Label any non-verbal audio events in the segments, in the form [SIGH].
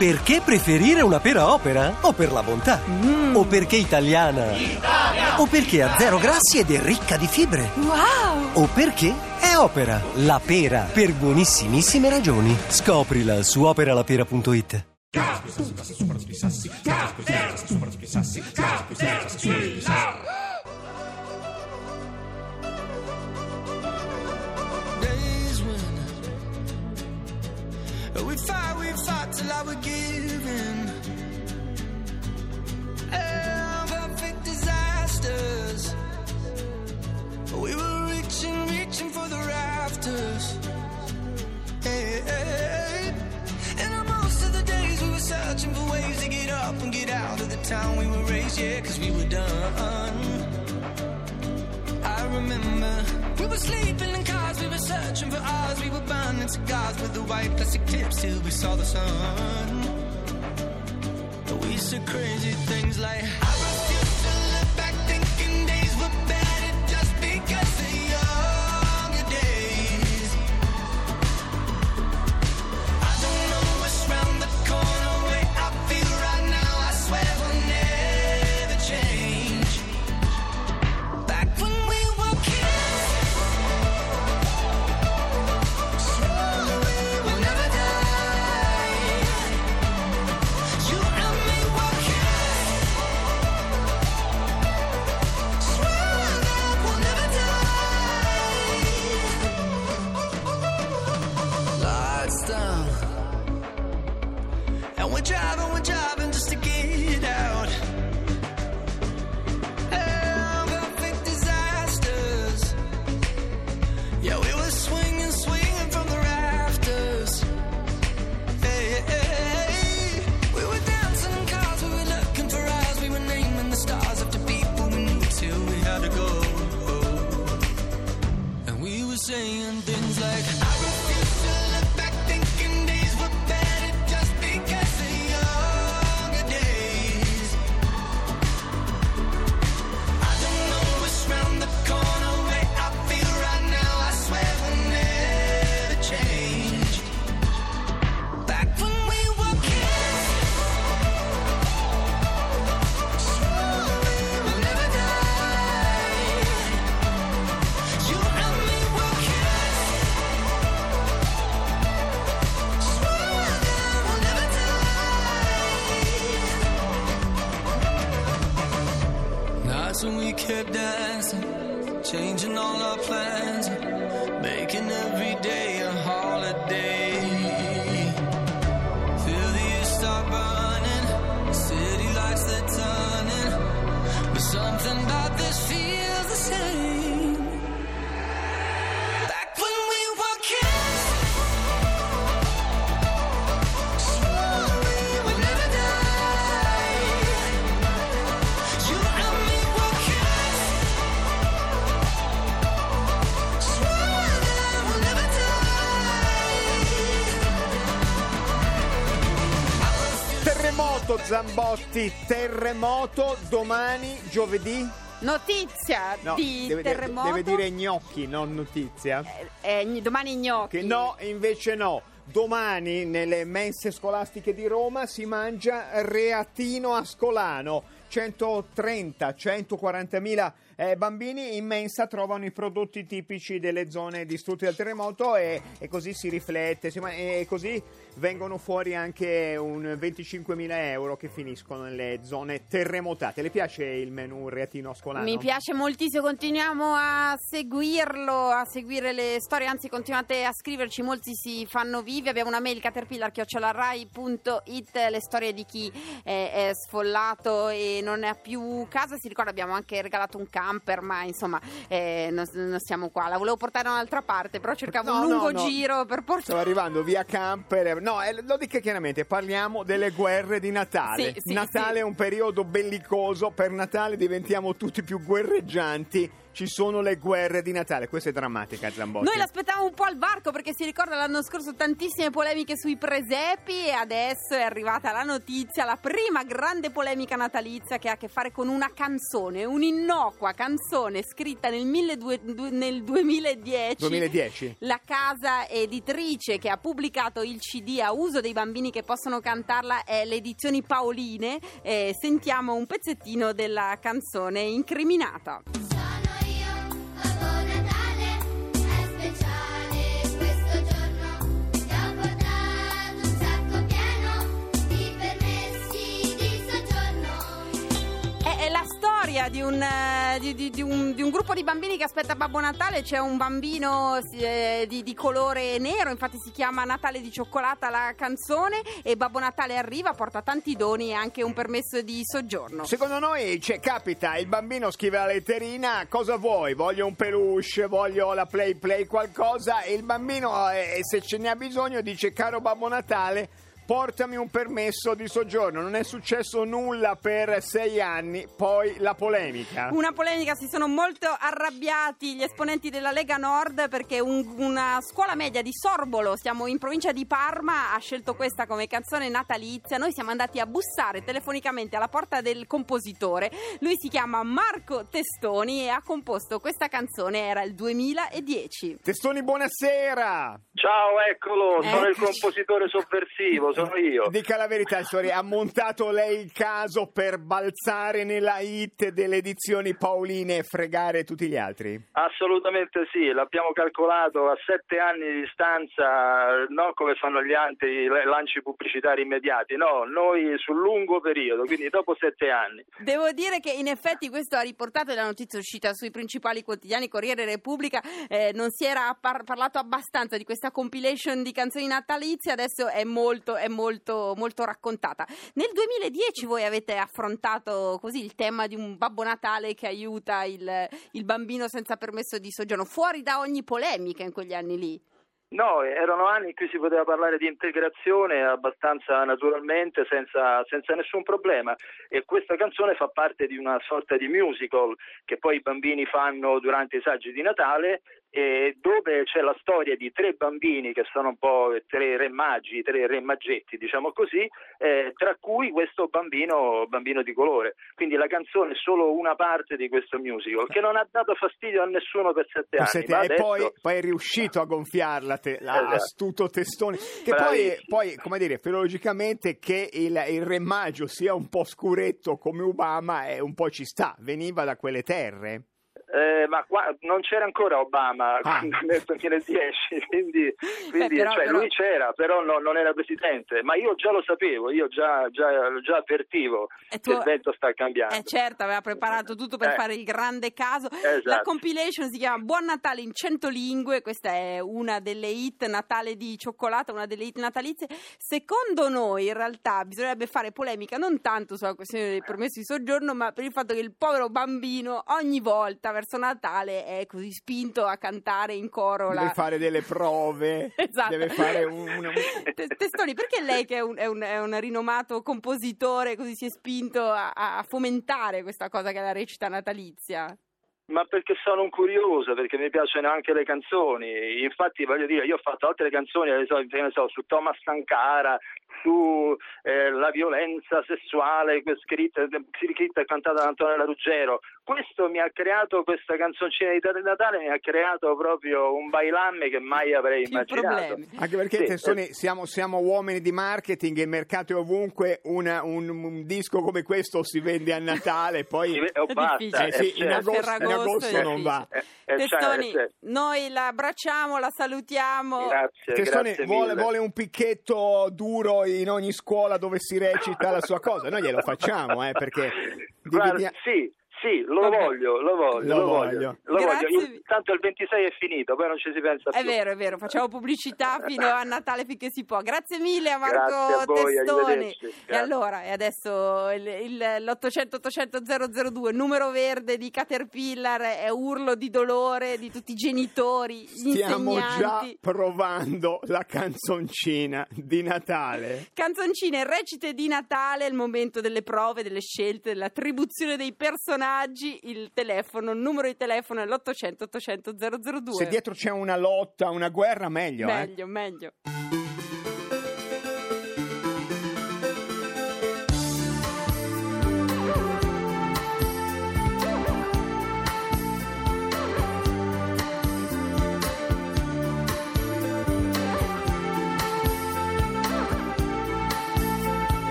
Perché preferire una pera opera? O per la bontà? O perché italiana? O perché ha zero grassi ed è ricca di fibre? Wow! O perché è opera, la pera, per buonissimissime ragioni. Scoprila su operalapera.it. days we fight, we fight till I would give in. Perfect disasters. We were reaching, reaching for the rafters. Hey, hey. And most of the days we were searching for ways to get up and get out of the town we were raised, yeah, cause we were done. I remember we were sleeping cigars with the white plastic tips till we saw the sun. We said crazy things like kept dancing, changing all our plans, making every day a holiday. Feel the years start burning, city lights they're turning, but something about this feels the same. Zambotti, terremoto domani giovedì? Notizia No, di deve, terremoto. deve dire gnocchi, non notizia. Eh, gn- domani gnocchi. Che no, invece no. Domani nelle mense scolastiche di Roma si mangia reatino ascolano. 130-140 mila eh, bambini in mensa trovano i prodotti tipici delle zone distrutte dal terremoto e, e così si riflette si e così vengono fuori anche un 25 mila euro che finiscono nelle zone terremotate. Le piace il menù reatino ascolano? Mi piace moltissimo, continuiamo a seguirlo, a seguire le storie, anzi continuate a scriverci, molti si fanno vivi, abbiamo una mail caterpillar.it, le storie di chi è, è sfollato e non ha più casa, si ricorda abbiamo anche regalato un camper, ma insomma eh, non, non siamo qua, la volevo portare da un'altra parte, però cercavo No, un no, lungo no. giro per portare... Stavo arrivando via camper. No, eh, lo dico chiaramente, parliamo delle guerre di Natale. Sì, sì, Natale sì. è un periodo bellicoso, per Natale diventiamo tutti più guerreggianti ci sono le guerre di Natale. Questa è drammatica, Zambotti. Noi l'aspettavamo un po' al varco perché si ricorda l'anno scorso tantissime polemiche sui presepi e adesso è arrivata la notizia, la prima grande polemica natalizia che ha a che fare con una canzone, un'innocua canzone scritta nel, 1200 nel 2010. 2010? La casa editrice che ha pubblicato il CD a uso dei bambini che possono cantarla è le edizioni Paoline. Eh, sentiamo un pezzettino della canzone incriminata. Storia di un, eh, di- di- di un- un gruppo di bambini che aspetta Babbo Natale. C'è un bambino eh, di, colore nero, infatti si chiama Natale di cioccolata la canzone. E Babbo Natale arriva, porta tanti doni e anche un permesso di soggiorno. Secondo noi cioè, capita, il bambino scrive la letterina, cosa vuoi? Voglio un peluche, voglio la play play qualcosa e il bambino eh, se ce ne ha bisogno dice caro Babbo Natale portami un permesso di soggiorno. Non è successo nulla per sei anni, poi la polemica. Una polemica, si sono molto arrabbiati gli esponenti della Lega Nord perché un- una scuola media di Sorbolo, siamo in provincia di Parma, ha scelto questa come canzone natalizia. Noi siamo andati a bussare telefonicamente alla porta del compositore. Lui si chiama Marco Testoni e ha composto questa canzone, era il 2010. Testoni, buonasera! Ciao, eccolo, sono il Eccoci. compositore sovversivo, [LAUGHS] sono io. Dica la verità, storia. Ha montato lei il caso per balzare nella hit delle edizioni Paoline e fregare tutti gli altri? Assolutamente sì, l'abbiamo calcolato a sette anni di distanza, non come fanno gli altri, lanci pubblicitari immediati, no, noi sul lungo periodo, quindi dopo sette anni. Devo dire che in effetti questo ha riportato la notizia uscita sui principali quotidiani Corriere Repubblica, eh, non si era par- parlato abbastanza di questa compilation di canzoni natalizie, adesso è molto, è molto, molto raccontata. Nel 2010 voi avete affrontato così il tema di un Babbo Natale che aiuta il, il bambino senza permesso di soggiorno, fuori da ogni polemica in quegli anni lì. No, erano anni in cui si poteva parlare di integrazione abbastanza naturalmente, senza, senza nessun problema. E questa canzone fa parte di una sorta di musical che poi i bambini fanno durante i saggi di Natale, e dove c'è la storia di tre bambini che sono un po' tre re magi, tre re maggetti, diciamo così, eh, tra cui questo bambino, bambino di colore. Quindi la canzone è solo una parte di questo musical, che non ha dato fastidio a nessuno per sette anni. Ma e adesso- poi, poi è riuscito a gonfiarla, te, la- Esatto. astuto testone. Che poi, poi, come dire, filologicamente che il, il re maggio sia un po' scuretto come Obama, è un po' ci sta, veniva da quelle terre. Eh, ma qua non c'era ancora Obama Ah. nel 2010, [LAUGHS] quindi, quindi, però- cioè, però- lui c'era, però no- non era presidente. Ma io già lo sapevo, io già, già, già avvertivo E che tu- il vento sta cambiando. Eh certo, aveva preparato tutto per Eh. fare il grande caso. Esatto. La compilation si chiama Buon Natale in 100 lingue, questa è una delle hit Natale di cioccolata, una delle hit natalizie. Secondo noi in realtà bisognerebbe fare polemica non tanto sulla questione del permesso di soggiorno, ma per il fatto che il povero bambino ogni volta verso Natale è così spinto a cantare in coro la... Deve fare delle prove, [LAUGHS] Esatto. deve fare un... un- Te- Testoni, perché lei che è un, è un- è un rinomato compositore così si è spinto a, a fomentare questa cosa che è la recita natalizia? Ma perché sono un curioso, perché mi piacciono anche le canzoni. Infatti, voglio dire, io ho fatto altre canzoni, so, su Thomas Sankara, su eh, la violenza sessuale scritta, scritta e cantata da Antonella Ruggero. Questo mi ha creato, questa canzoncina di Natale mi ha creato proprio un bailamme che mai avrei immaginato. problemi. Anche perché Sì, Testoni, siamo, siamo uomini di marketing e il mercato è ovunque, una- un, un disco come questo si vende a Natale, [LAUGHS] poi... Eh, oh, È basta, difficile. Eh sì, eh, in certo. agosto, in agosto è non va. Eh, eh, Testoni, cioè, eh, noi la abbracciamo, la salutiamo. Grazie, Testoni grazie vuole, vuole un picchetto duro in ogni scuola dove si recita la sua cosa. Noi glielo facciamo, eh, perché Guarda, sì, sì, lo Vabbè. voglio, lo voglio, Lo lo, voglio. voglio. Voglio. Io- tanto il 26 è finito, poi non ci si pensa È più. vero, è vero, facciamo pubblicità [LAUGHS] fino a Natale finché si può. Grazie mille a Marco Grazie a voi, Testoni. E allora, e adesso il, il- l'800 800 002, numero verde di Caterpillar, è urlo di dolore di tutti i genitori, gli stiamo già provando la canzoncina di Natale. Canzoncine, recite di Natale, è il momento delle prove, delle scelte, dell'attribuzione dei personaggi messaggi, il telefono, il numero di telefono è l'800 800 002. Se dietro c'è una lotta, una guerra, meglio. eh. meglio,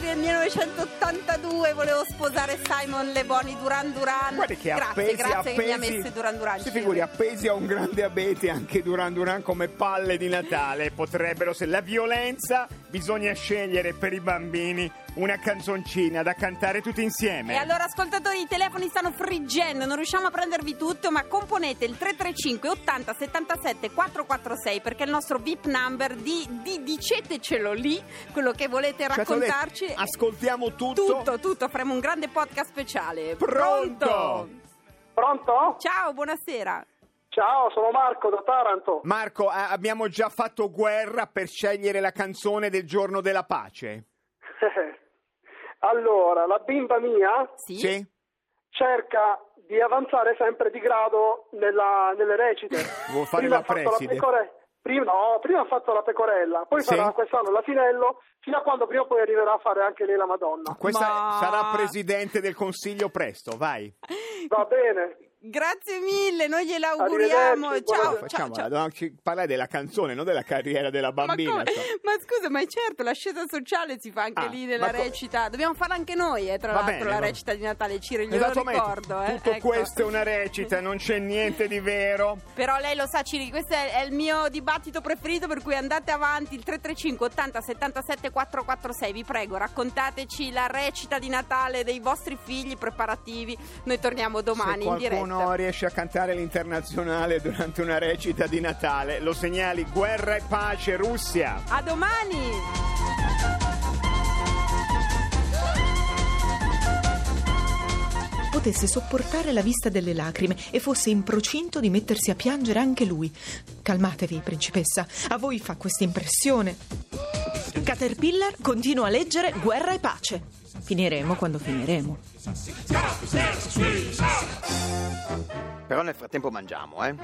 Le Bon, ci del 1982, volevo sposare Simon Le Bon, i Duran Duran. Guardi che grazie, appesi, grazie che mi ha appesi- messo i Duran Duran. Si figuri, appesi a un grande abete anche Duran Duran come palle di Natale. Potrebbero, se la violenza, bisogna scegliere per i bambini una canzoncina da cantare tutti insieme. E allora ascoltatori i telefoni stanno friggendo, non riusciamo a prendervi tutto, ma componete il 335 80 77 446 perché è il nostro VIP number di, di- dicetecelo lì, quello che volete Cioè, raccontarci. ascoltiamo tutto. tutto, tutto, faremo un grande podcast speciale. Pronto? Pronto? Ciao, buonasera. Ciao, sono Marco da Taranto. Marco, a- abbiamo già fatto guerra per scegliere la canzone del giorno della pace. [LAUGHS] allora, la bimba mia Sì? cerca di avanzare sempre di grado nella- nelle recite. [LAUGHS] Vuol fare Prima la ha fatto preside? pecore- Prima, no, prima ha fatto la pecorella, poi Sì. farà quest'anno l'asinello, fino a quando prima o poi arriverà a fare anche lei la Madonna. Questa Ma- sarà presidente del consiglio presto, vai. Va bene. Grazie mille, noi gliela auguriamo. Ciao, ciao, Facciamola, ciao. ci- parlare della canzone, non della carriera della bambina. Ma. Ma scusa, ma è certo, l'ascesa sociale si fa anche Ah, lì nella ma co- recita. Dobbiamo farla anche noi, eh, tra Va l'altro, bene, la recita di Natale. Ciro, glielo Esattamente. ricordo. Eh. Tutto ecco. questo è una recita, non c'è niente di vero. [LAUGHS] Però lei lo sa, Ciri, questo è, è il mio dibattito preferito, per cui andate avanti. Il 335 80 77 446, vi prego, raccontateci la recita di Natale dei vostri figli preparativi. Noi torniamo domani in qualcuno diretta. riesce a cantare l'internazionale durante una recita di Natale, lo segnali guerra e pace Russia. A domani! potesse sopportare la vista delle lacrime e fosse in procinto di mettersi a piangere anche lui. Calmatevi, principessa, a voi fa questa impressione. Caterpillar continua a leggere Guerra e pace. Finiremo quando finiremo. Però nel frattempo mangiamo, eh?